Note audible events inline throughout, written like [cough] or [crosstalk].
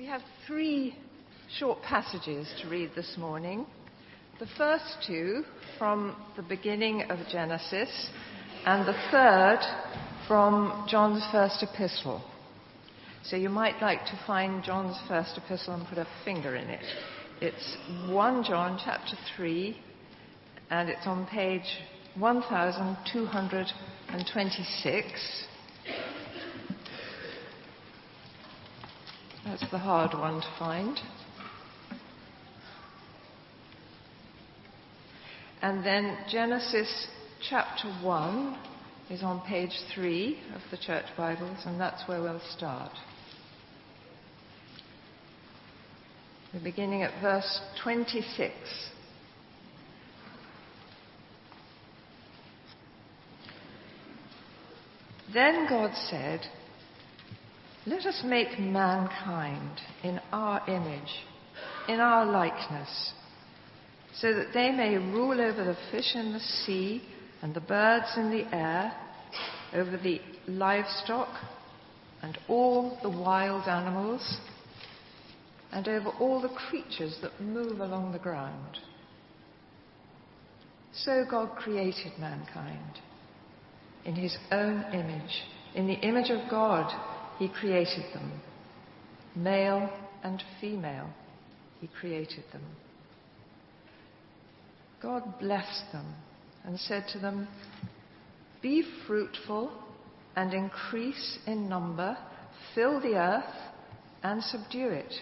We have three short passages to read this morning. The first two from the beginning of Genesis, and the third from John's first epistle. So you might like to find John's first epistle and put a finger in it. It's 1 John chapter 3, and it's on page 1226. That's the hard one to find. And then Genesis chapter 1 is on page 3 of the Church Bibles, and that's where we'll start. We're beginning at verse 26. Then God said, let us make mankind in our image, in our likeness, so that they may rule over the fish in the sea and the birds in the air, over the livestock and all the wild animals, and over all the creatures that move along the ground. So God created mankind in his own image. In the image of God, he created them. Male and female, He created them. God blessed them and said to them, Be fruitful and increase in number, fill the earth and subdue it.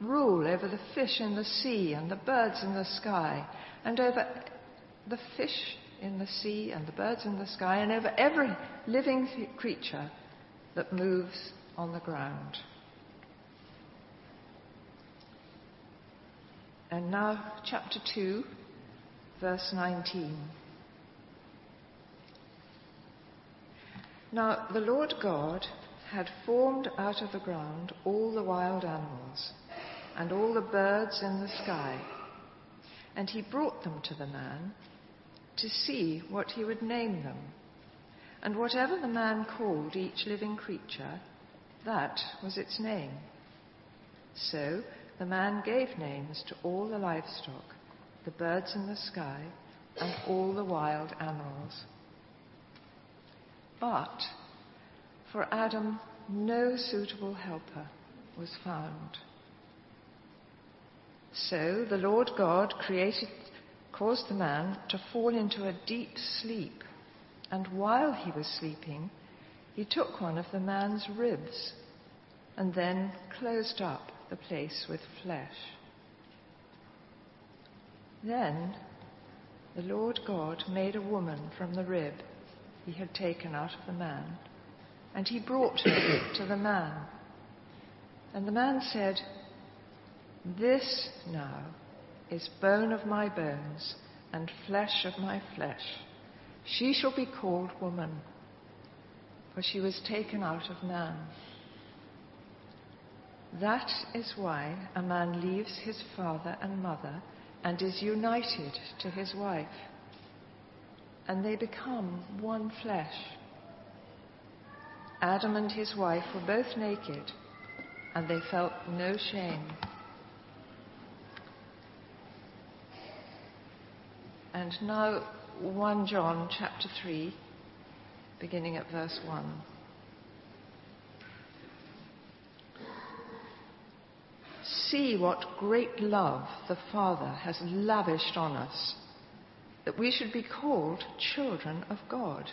Rule over the fish in the sea and the birds in the sky, and over the fish in the sea and the birds in the sky, and over every living creature that moves on the ground. And now, chapter 2, verse 19. Now, the Lord God had formed out of the ground all the wild animals and all the birds in the sky, and he brought them to the man to see what he would name them. And whatever the man called each living creature, that was its name. So the man gave names to all the livestock, the birds in the sky, and all the wild animals. But for Adam, no suitable helper was found. So the Lord God created, caused the man to fall into a deep sleep. And while he was sleeping, he took one of the man's ribs and then closed up the place with flesh. Then the Lord God made a woman from the rib he had taken out of the man, and he brought her [coughs] to the man. And the man said, This now is bone of my bones and flesh of my flesh. She shall be called woman, for she was taken out of man. That is why a man leaves his father and mother and is united to his wife, and they become one flesh. Adam and his wife were both naked, and they felt no shame. And now 1 John chapter 3, beginning at verse 1. See what great love the Father has lavished on us, that we should be called children of God.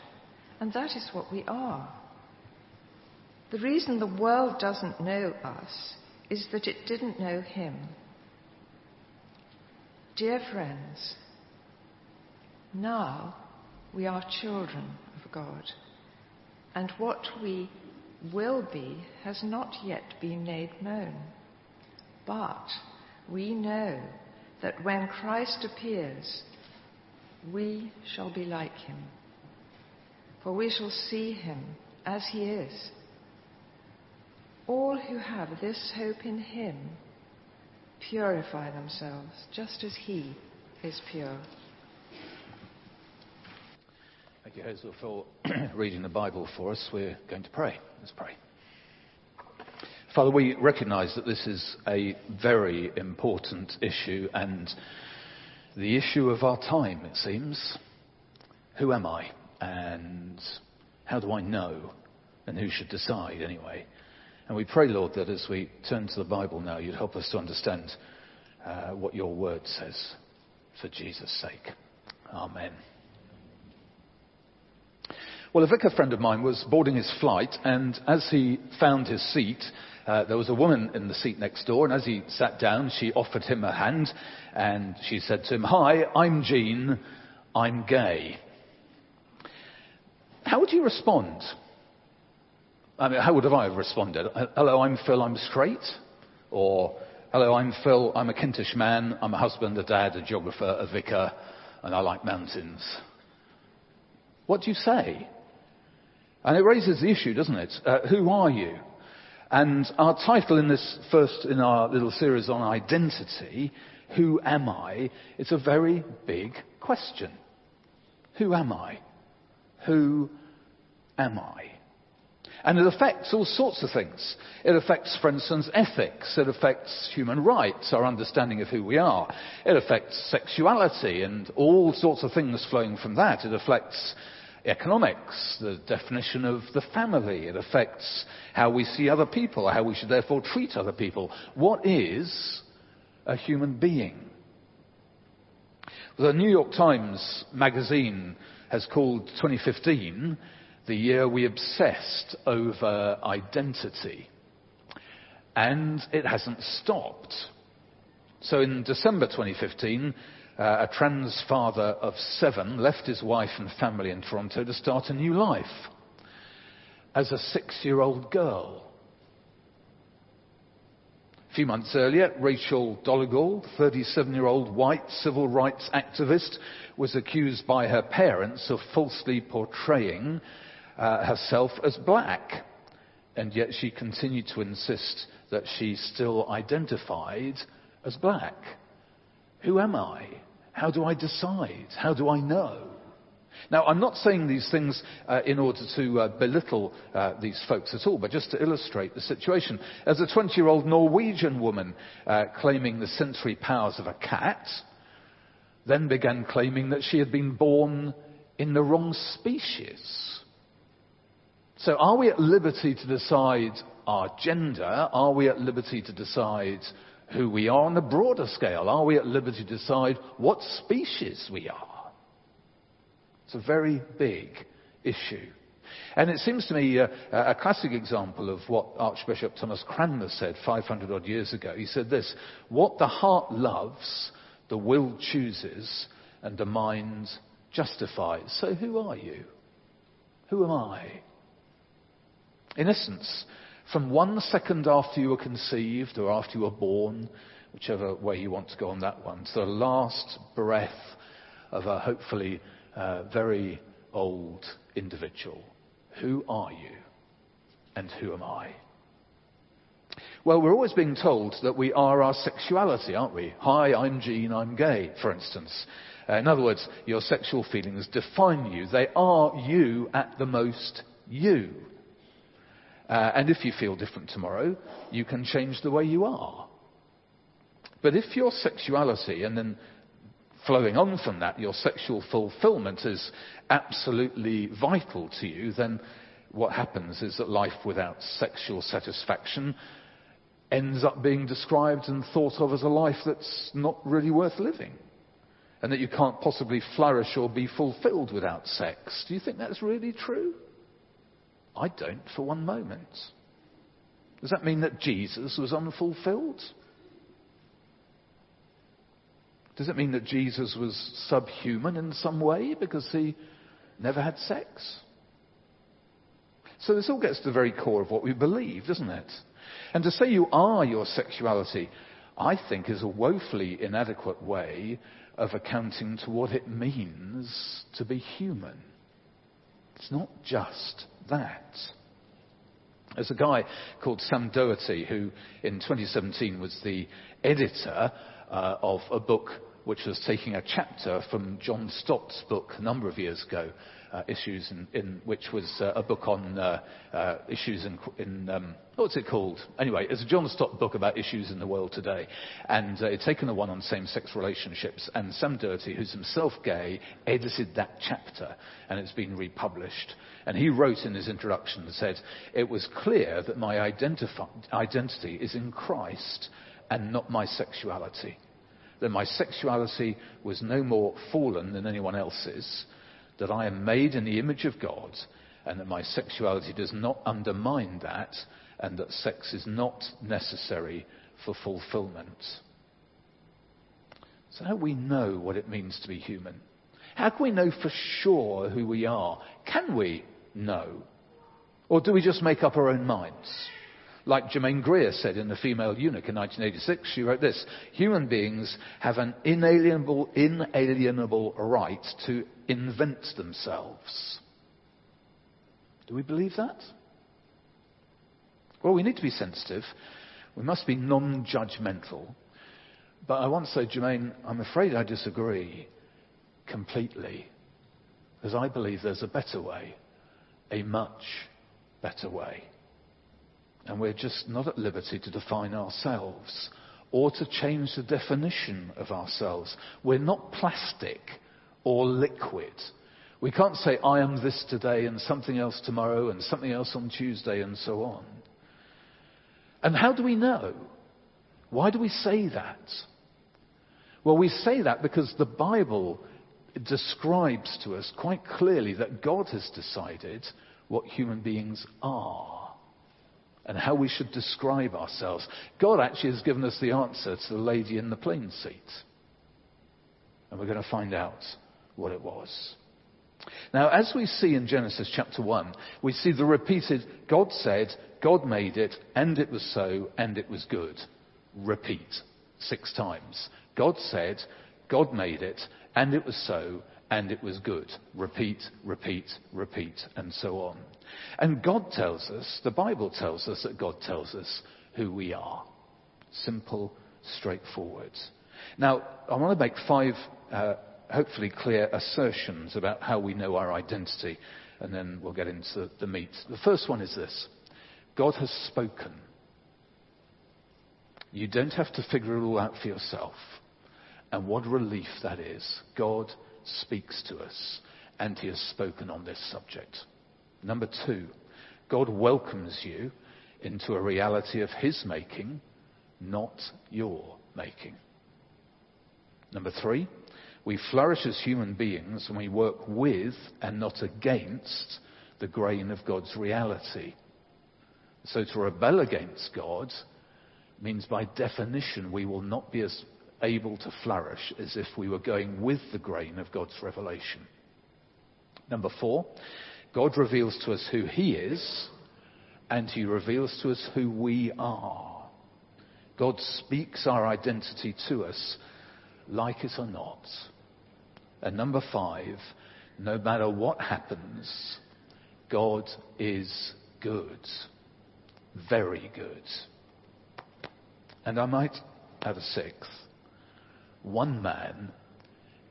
And that is what we are. The reason the world doesn't know us is that it didn't know Him. Dear friends, now we are children of God, and what we will be has not yet been made known. But we know that when Christ appears, we shall be like him, for we shall see him as he is. All who have this hope in him purify themselves just as he is pure. Thank you, Hazel, for [clears throat] reading the Bible for us. We're going to pray. Let's pray. Father, we recognize that this is a very important issue and the issue of our time, it seems. Who am I? And how do I know? And who should decide anyway? And we pray, Lord, that as we turn to the Bible now, you'd help us to understand uh, what your word says for Jesus' sake. Amen. Well, a vicar friend of mine was boarding his flight, and as he found his seat, uh, there was a woman in the seat next door, and as he sat down, she offered him a hand, and she said to him, Hi, I'm Jean, I'm gay. How would you respond? I mean, how would have I have responded? Hello, I'm Phil, I'm straight? Or, hello, I'm Phil, I'm a Kentish man, I'm a husband, a dad, a geographer, a vicar, and I like mountains. What do you say? And it raises the issue, doesn't it? Uh, who are you? And our title in this first, in our little series on identity, Who Am I? It's a very big question. Who am I? Who am I? And it affects all sorts of things. It affects, for instance, ethics. It affects human rights, our understanding of who we are. It affects sexuality and all sorts of things flowing from that. It affects economics, the definition of the family. It affects how we see other people, how we should therefore treat other people. What is a human being? The New York Times magazine has called 2015 the year we obsessed over identity. And it hasn't stopped. So in December 2015, uh, a trans father of seven left his wife and family in Toronto to start a new life as a six year old girl. A few months earlier, Rachel Dolezal, 37 year old white civil rights activist, was accused by her parents of falsely portraying uh, herself as black. And yet she continued to insist that she still identified as black. Who am I? How do I decide? How do I know? Now, I'm not saying these things uh, in order to uh, belittle uh, these folks at all, but just to illustrate the situation. As a 20 year old Norwegian woman uh, claiming the sensory powers of a cat, then began claiming that she had been born in the wrong species. So, are we at liberty to decide our gender? Are we at liberty to decide who we are on the broader scale? Are we at liberty to decide what species we are? It's a very big issue. And it seems to me uh, a classic example of what Archbishop Thomas Cranmer said 500 odd years ago. He said this What the heart loves, the will chooses, and the mind justifies. So who are you? Who am I? In essence, from one second after you were conceived or after you were born, whichever way you want to go on that one, to the last breath of a hopefully uh, very old individual. Who are you? And who am I? Well, we're always being told that we are our sexuality, aren't we? Hi, I'm Jean, I'm gay, for instance. Uh, in other words, your sexual feelings define you. They are you at the most you. Uh, and if you feel different tomorrow, you can change the way you are. But if your sexuality, and then flowing on from that, your sexual fulfillment is absolutely vital to you, then what happens is that life without sexual satisfaction ends up being described and thought of as a life that's not really worth living. And that you can't possibly flourish or be fulfilled without sex. Do you think that's really true? I don't for one moment. Does that mean that Jesus was unfulfilled? Does it mean that Jesus was subhuman in some way because he never had sex? So this all gets to the very core of what we believe, doesn't it? And to say you are your sexuality, I think, is a woefully inadequate way of accounting to what it means to be human. It's not just that. There's a guy called Sam Doherty who in 2017 was the editor uh, of a book which was taking a chapter from John Stott's book a number of years ago issues, in, in, which was uh, a book on uh, uh issues in, in um, what's it called? Anyway, it's a John Stott book about issues in the world today, and uh, it's taken the one on same-sex relationships. And Sam Doherty, who's himself gay, edited that chapter, and it's been republished. And he wrote in his introduction and said, "It was clear that my identity is in Christ and not my sexuality." That my sexuality was no more fallen than anyone else's, that I am made in the image of God, and that my sexuality does not undermine that, and that sex is not necessary for fulfillment. So, how do we know what it means to be human? How can we know for sure who we are? Can we know? Or do we just make up our own minds? Like Germaine Greer said in The Female Eunuch in 1986, she wrote this Human beings have an inalienable, inalienable right to invent themselves. Do we believe that? Well, we need to be sensitive. We must be non judgmental. But I want to say, Germaine, I'm afraid I disagree completely. Because I believe there's a better way, a much better way. And we're just not at liberty to define ourselves or to change the definition of ourselves. We're not plastic or liquid. We can't say, I am this today and something else tomorrow and something else on Tuesday and so on. And how do we know? Why do we say that? Well, we say that because the Bible describes to us quite clearly that God has decided what human beings are and how we should describe ourselves. God actually has given us the answer to the lady in the plane seat. And we're going to find out what it was. Now, as we see in Genesis chapter 1, we see the repeated God said, God made it, and it was so, and it was good. Repeat six times. God said, God made it, and it was so, and it was good. Repeat, repeat, repeat, and so on. And God tells us, the Bible tells us that God tells us who we are. Simple, straightforward. Now, I want to make five uh, hopefully clear assertions about how we know our identity, and then we'll get into the meat. The first one is this God has spoken. You don't have to figure it all out for yourself. And what relief that is. God speaks to us, and He has spoken on this subject. Number two, God welcomes you into a reality of His making, not your making. Number three, we flourish as human beings when we work with and not against the grain of God's reality. So to rebel against God means by definition we will not be as able to flourish as if we were going with the grain of God's revelation. Number four, God reveals to us who He is and He reveals to us who we are. God speaks our identity to us, like it or not. And number five, no matter what happens, God is good. Very good. And I might add a sixth. One man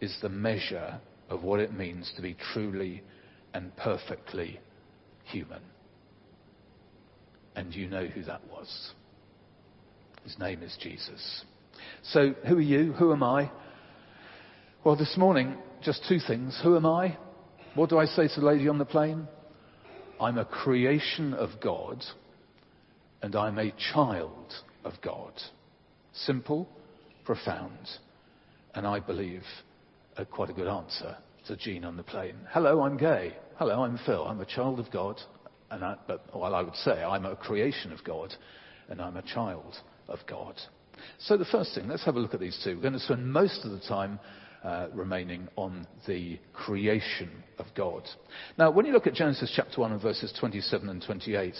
is the measure of what it means to be truly and perfectly human. And you know who that was. His name is Jesus. So, who are you? Who am I? Well, this morning, just two things. Who am I? What do I say to the lady on the plane? I'm a creation of God, and I'm a child of God. Simple, profound, and I believe a, quite a good answer to Jean on the plane. Hello, I'm gay. Hello, I'm Phil. I'm a child of God, and I, but well, I would say I'm a creation of God, and I'm a child of God. So the first thing, let's have a look at these two. We're going to spend most of the time uh, remaining on the creation of God. Now, when you look at Genesis chapter 1 and verses 27 and 28,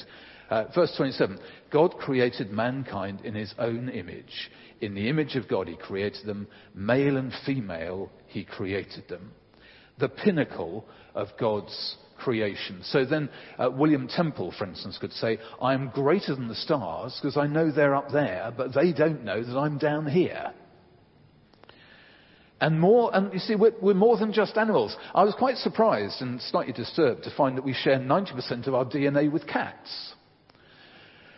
uh, verse 27, God created mankind in his own image. In the image of God, he created them. Male and female, he created them. The pinnacle of God's creation. So then, uh, William Temple, for instance, could say, I am greater than the stars because I know they're up there, but they don't know that I'm down here. And more, and you see, we're, we're, more than just animals. I was quite surprised and slightly disturbed to find that we share 90% of our DNA with cats.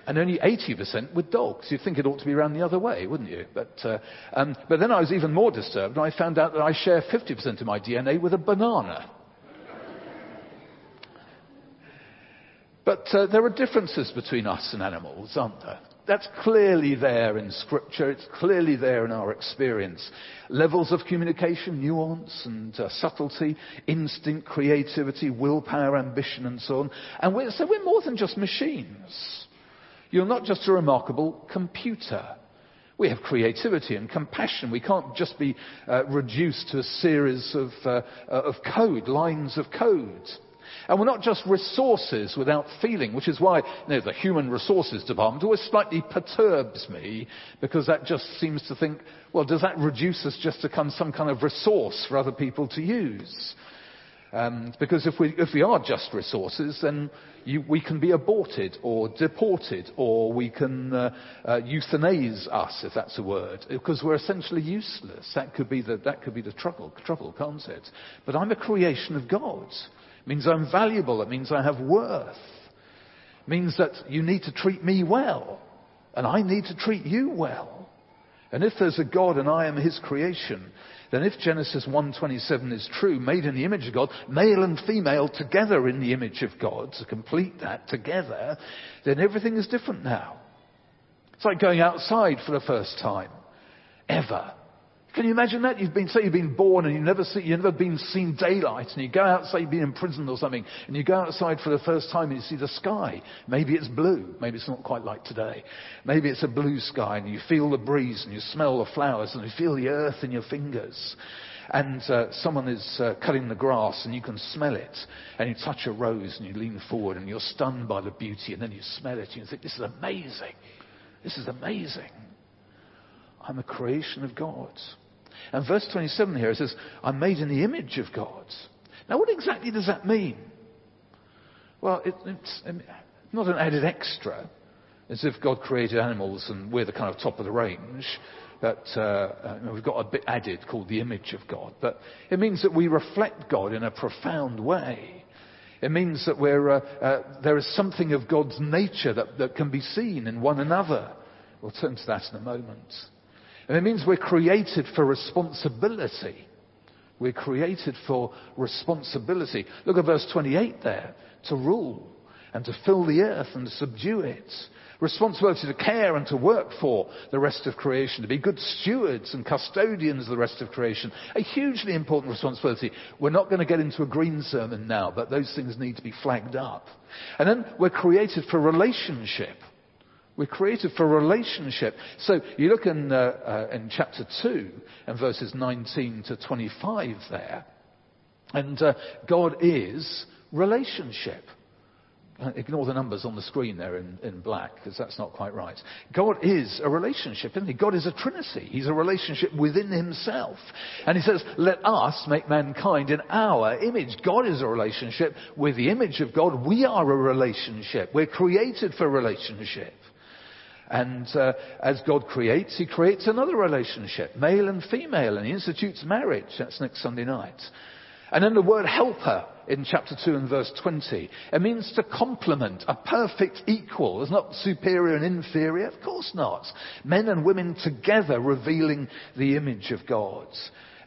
And only 80% with dogs. You'd think it ought to be around the other way, wouldn't you? But, uh, um, but then I was even more disturbed and I found out that I share 50% of my DNA with a banana. But uh, there are differences between us and animals, aren't there? That's clearly there in Scripture. It's clearly there in our experience. Levels of communication, nuance and uh, subtlety, instinct, creativity, willpower, ambition, and so on. And we're, so we're more than just machines. You're not just a remarkable computer. We have creativity and compassion. We can't just be uh, reduced to a series of, uh, of code, lines of code. And we're not just resources without feeling, which is why you know, the human resources department always slightly perturbs me because that just seems to think, well, does that reduce us just to some kind of resource for other people to use? Um, because if we, if we are just resources, then you, we can be aborted or deported or we can uh, uh, euthanize us, if that's a word, because we're essentially useless. That could be the, that could be the trouble, trouble, can't it? But I'm a creation of God. It means I'm valuable. It means I have worth. It means that you need to treat me well. And I need to treat you well. And if there's a God and I am his creation, then if Genesis 1.27 is true, made in the image of God, male and female together in the image of God, to complete that together, then everything is different now. It's like going outside for the first time. Ever. Can you imagine that? You've been, say you've been born and you've never, see, you've never been seen daylight and you go outside, you've been imprisoned or something, and you go outside for the first time and you see the sky. Maybe it's blue. Maybe it's not quite like today. Maybe it's a blue sky and you feel the breeze and you smell the flowers and you feel the earth in your fingers. And uh, someone is uh, cutting the grass and you can smell it. And you touch a rose and you lean forward and you're stunned by the beauty and then you smell it and you think, this is amazing. This is amazing. I'm a creation of God. And verse 27 here says, I'm made in the image of God. Now, what exactly does that mean? Well, it, it's not an added extra, as if God created animals and we're the kind of top of the range. But uh, uh, we've got a bit added called the image of God. But it means that we reflect God in a profound way. It means that we're, uh, uh, there is something of God's nature that, that can be seen in one another. We'll turn to that in a moment. And it means we're created for responsibility. We're created for responsibility. Look at verse 28 there. To rule and to fill the earth and to subdue it. Responsibility to care and to work for the rest of creation. To be good stewards and custodians of the rest of creation. A hugely important responsibility. We're not going to get into a green sermon now, but those things need to be flagged up. And then we're created for relationship. We're created for relationship. So you look in, uh, uh, in chapter 2 and verses 19 to 25 there, and uh, God is relationship. Uh, ignore the numbers on the screen there in, in black, because that's not quite right. God is a relationship, isn't he? God is a trinity. He's a relationship within himself. And he says, let us make mankind in our image. God is a relationship. With the image of God, we are a relationship. We're created for relationship. And uh, as God creates, He creates another relationship, male and female, and He institutes marriage. That's next Sunday night. And then the word helper in chapter 2 and verse 20. It means to complement, a perfect equal. It's not superior and inferior. Of course not. Men and women together revealing the image of God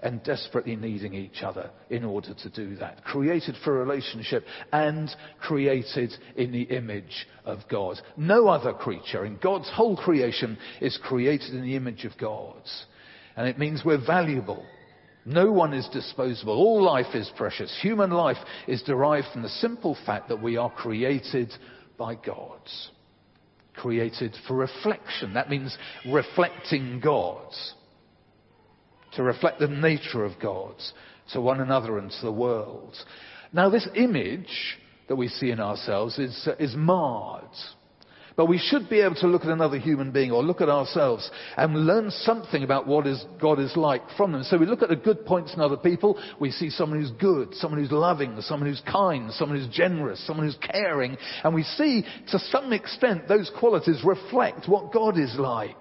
and desperately needing each other in order to do that. Created for relationship and created in the image of God. No other creature in God's whole creation is created in the image of God. And it means we're valuable. No one is disposable. All life is precious. Human life is derived from the simple fact that we are created by God. Created for reflection. That means reflecting God to reflect the nature of God to one another and to the world. Now, this image that we see in ourselves is, uh, is marred. But we should be able to look at another human being or look at ourselves and learn something about what is, God is like from them. So we look at the good points in other people. We see someone who's good, someone who's loving, someone who's kind, someone who's generous, someone who's caring. And we see to some extent those qualities reflect what God is like.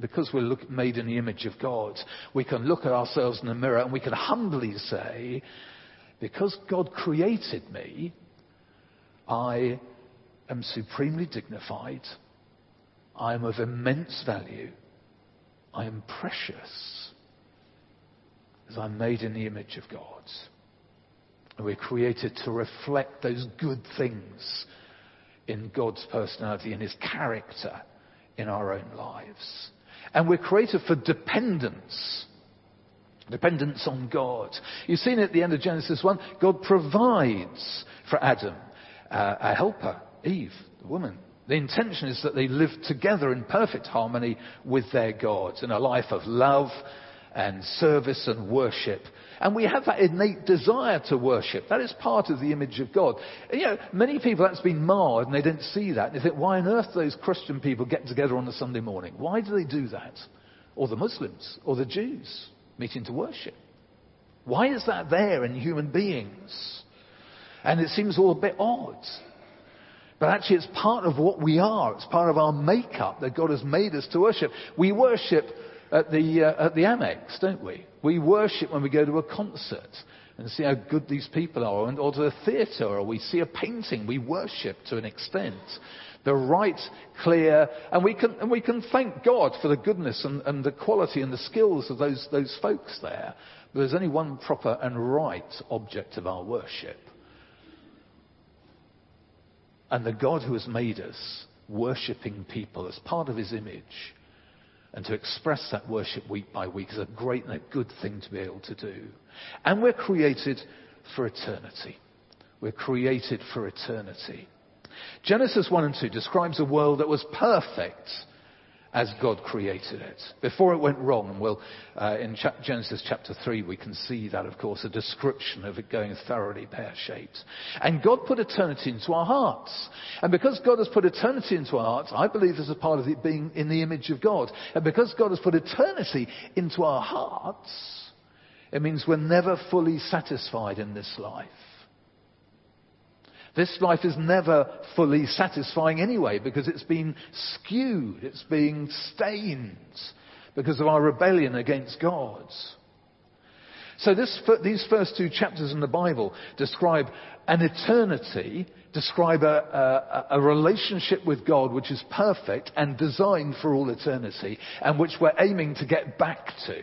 Because we're look, made in the image of God, we can look at ourselves in the mirror and we can humbly say, because God created me, I am supremely dignified. I am of immense value. I am precious as I'm made in the image of God. And we're created to reflect those good things in God's personality and His character in our own lives. And we're created for dependence. Dependence on God. You've seen at the end of Genesis 1, God provides for Adam uh, a helper, Eve, the woman. The intention is that they live together in perfect harmony with their God in a life of love and service and worship. And we have that innate desire to worship. That is part of the image of God. And, you know, many people that's been marred and they don't see that. And They think, why on earth do those Christian people get together on a Sunday morning? Why do they do that? Or the Muslims, or the Jews meeting to worship. Why is that there in human beings? And it seems all a bit odd. But actually, it's part of what we are. It's part of our makeup that God has made us to worship. We worship at the, uh, at the Amex, don't we? We worship when we go to a concert and see how good these people are, or to a theatre, or we see a painting. We worship to an extent. The right, clear, and we can, and we can thank God for the goodness and, and the quality and the skills of those, those folks there. But there's only one proper and right object of our worship. And the God who has made us worshipping people as part of his image and to express that worship week by week is a great and a good thing to be able to do. And we're created for eternity. We're created for eternity. Genesis 1 and 2 describes a world that was perfect as God created it. Before it went wrong, we'll, uh, in Genesis chapter 3, we can see that, of course, a description of it going thoroughly pear shaped. And God put eternity into our hearts. And because God has put eternity into our hearts, I believe this is part of it being in the image of God. And because God has put eternity into our hearts, it means we're never fully satisfied in this life. This life is never fully satisfying anyway because it's been skewed, it's being stained because of our rebellion against God. So this, these first two chapters in the Bible describe an eternity, describe a, a, a, relationship with God which is perfect and designed for all eternity and which we're aiming to get back to.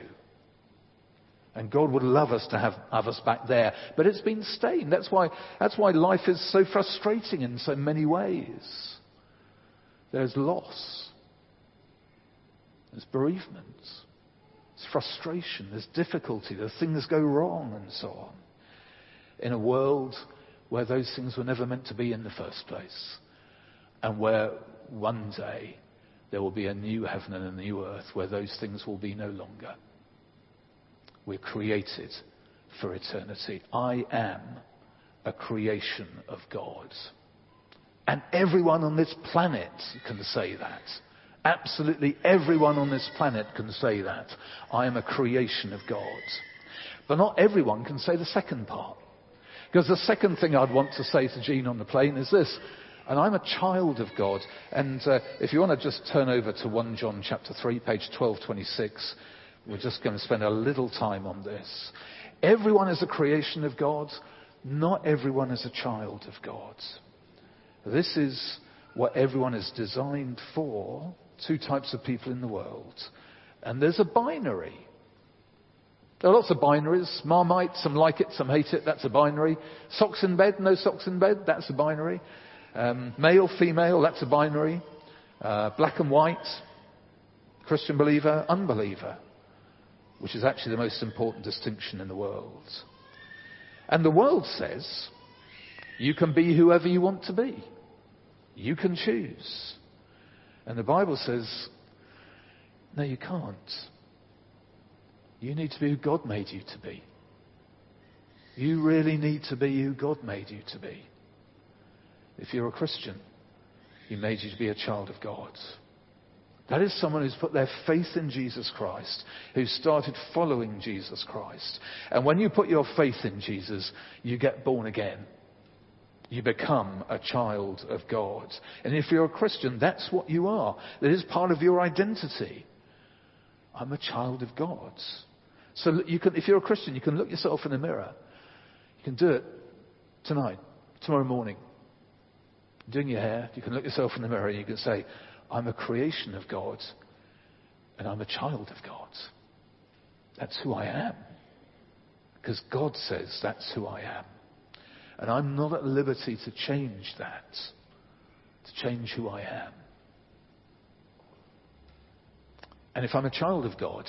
And God would love us to have, have us back there. But it's been stained. That's why, that's why life is so frustrating in so many ways. There's loss. There's bereavement. There's frustration. There's difficulty. There's things go wrong and so on. In a world where those things were never meant to be in the first place. And where one day there will be a new heaven and a new earth where those things will be no longer. We're created for eternity. I am a creation of God. And everyone on this planet can say that. Absolutely everyone on this planet can say that. I am a creation of God. But not everyone can say the second part. Because the second thing I'd want to say to Jean on the plane is this. And I'm a child of God. And uh, if you want to just turn over to 1 John chapter 3, page 1226. We're just going to spend a little time on this. Everyone is a creation of God. Not everyone is a child of God. This is what everyone is designed for. Two types of people in the world. And there's a binary. There are lots of binaries. Marmite, some like it, some hate it. That's a binary. Socks in bed, no socks in bed. That's a binary. Um, male, female, that's a binary. Uh, black and white. Christian believer, unbeliever which is actually the most important distinction in the world. And the world says you can be whoever you want to be. You can choose. And the Bible says, no, you can't. You need to be who God made you to be. You really need to be who God made you to be. If you're a Christian, He made you to be a child of God. That is someone who's put their faith in Jesus Christ, who's started following Jesus Christ. And when you put your faith in Jesus, you get born again. You become a child of God. And if you're a Christian, that's what you are. That is part of your identity. I'm a child of God. So you can, if you're a Christian, you can look yourself in the mirror. You can do it tonight, tomorrow morning. Doing your hair, you can look yourself in the mirror and you can say, I'm a creation of God and I'm a child of God. That's who I am. Because God says that's who I am. And I'm not at liberty to change that, to change who I am. And if I'm a child of God,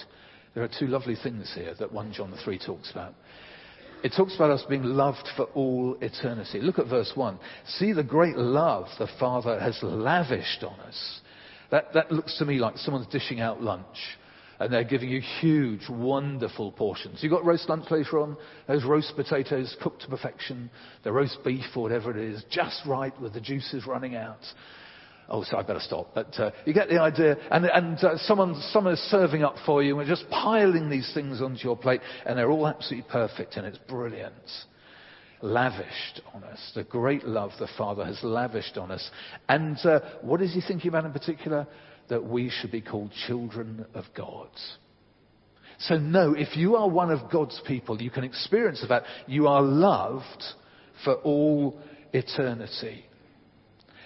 there are two lovely things here that 1 John 3 talks about. It talks about us being loved for all eternity. Look at verse 1. See the great love the Father has lavished on us. That, that looks to me like someone's dishing out lunch and they're giving you huge, wonderful portions. You've got roast lunch later on, those roast potatoes cooked to perfection, the roast beef or whatever it is, just right with the juices running out. Oh, so I better stop. But uh, you get the idea. And, and uh, someone, someone is serving up for you and just piling these things onto your plate, and they're all absolutely perfect, and it's brilliant. Lavished on us. The great love the Father has lavished on us. And uh, what is he thinking about in particular? That we should be called children of God. So, no, if you are one of God's people, you can experience that. You are loved for all eternity.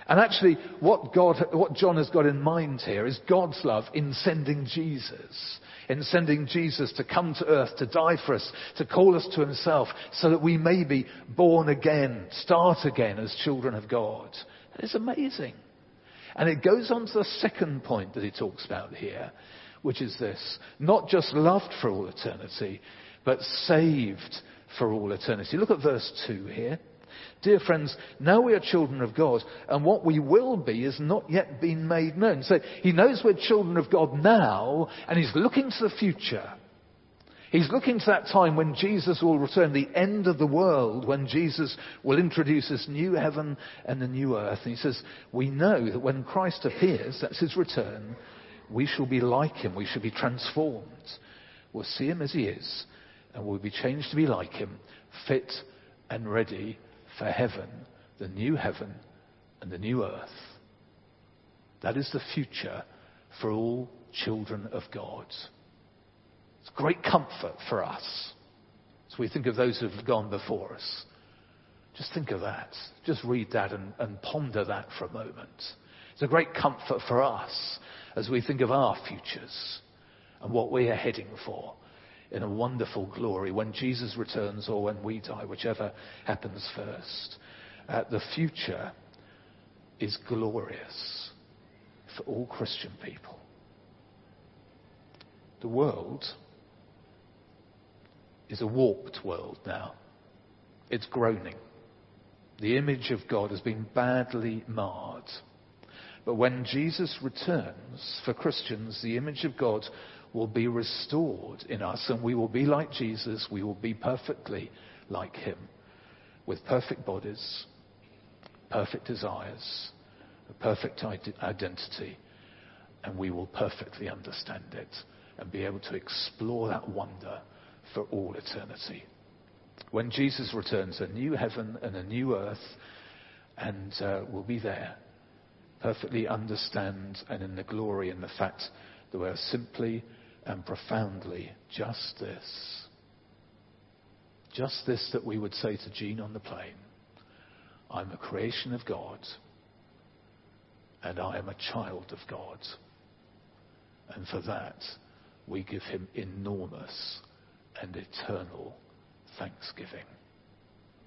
And actually, what, God, what John has got in mind here is God's love in sending Jesus. In sending Jesus to come to earth, to die for us, to call us to himself, so that we may be born again, start again as children of God. Is amazing. And it goes on to the second point that he talks about here, which is this. Not just loved for all eternity, but saved for all eternity. Look at verse 2 here. Dear friends, now we are children of God, and what we will be has not yet been made known. So he knows we're children of God now, and he's looking to the future. He's looking to that time when Jesus will return, the end of the world, when Jesus will introduce this new heaven and the new earth. And he says, we know that when Christ appears, that's his return, we shall be like him. We shall be transformed. We'll see him as he is, and we'll be changed to be like him, fit and ready for heaven, the new heaven and the new earth. That is the future for all children of God. It's great comfort for us as we think of those who have gone before us. Just think of that. Just read that and, and ponder that for a moment. It's a great comfort for us as we think of our futures and what we are heading for in a wonderful glory when Jesus returns or when we die, whichever happens first. Uh, the future is glorious for all Christian people. The world is a warped world now. It's groaning. The image of God has been badly marred. But when Jesus returns for Christians, the image of God will be restored in us and we will be like Jesus. We will be perfectly like him with perfect bodies, perfect desires, a perfect identity, and we will perfectly understand it and be able to explore that wonder for all eternity. When Jesus returns, a new heaven and a new earth, and uh, we'll be there, perfectly understand and in the glory and the fact that we are simply and profoundly just this. Just this that we would say to Jean on the plane I'm a creation of God, and I am a child of God. And for that, we give him enormous and eternal thanksgiving.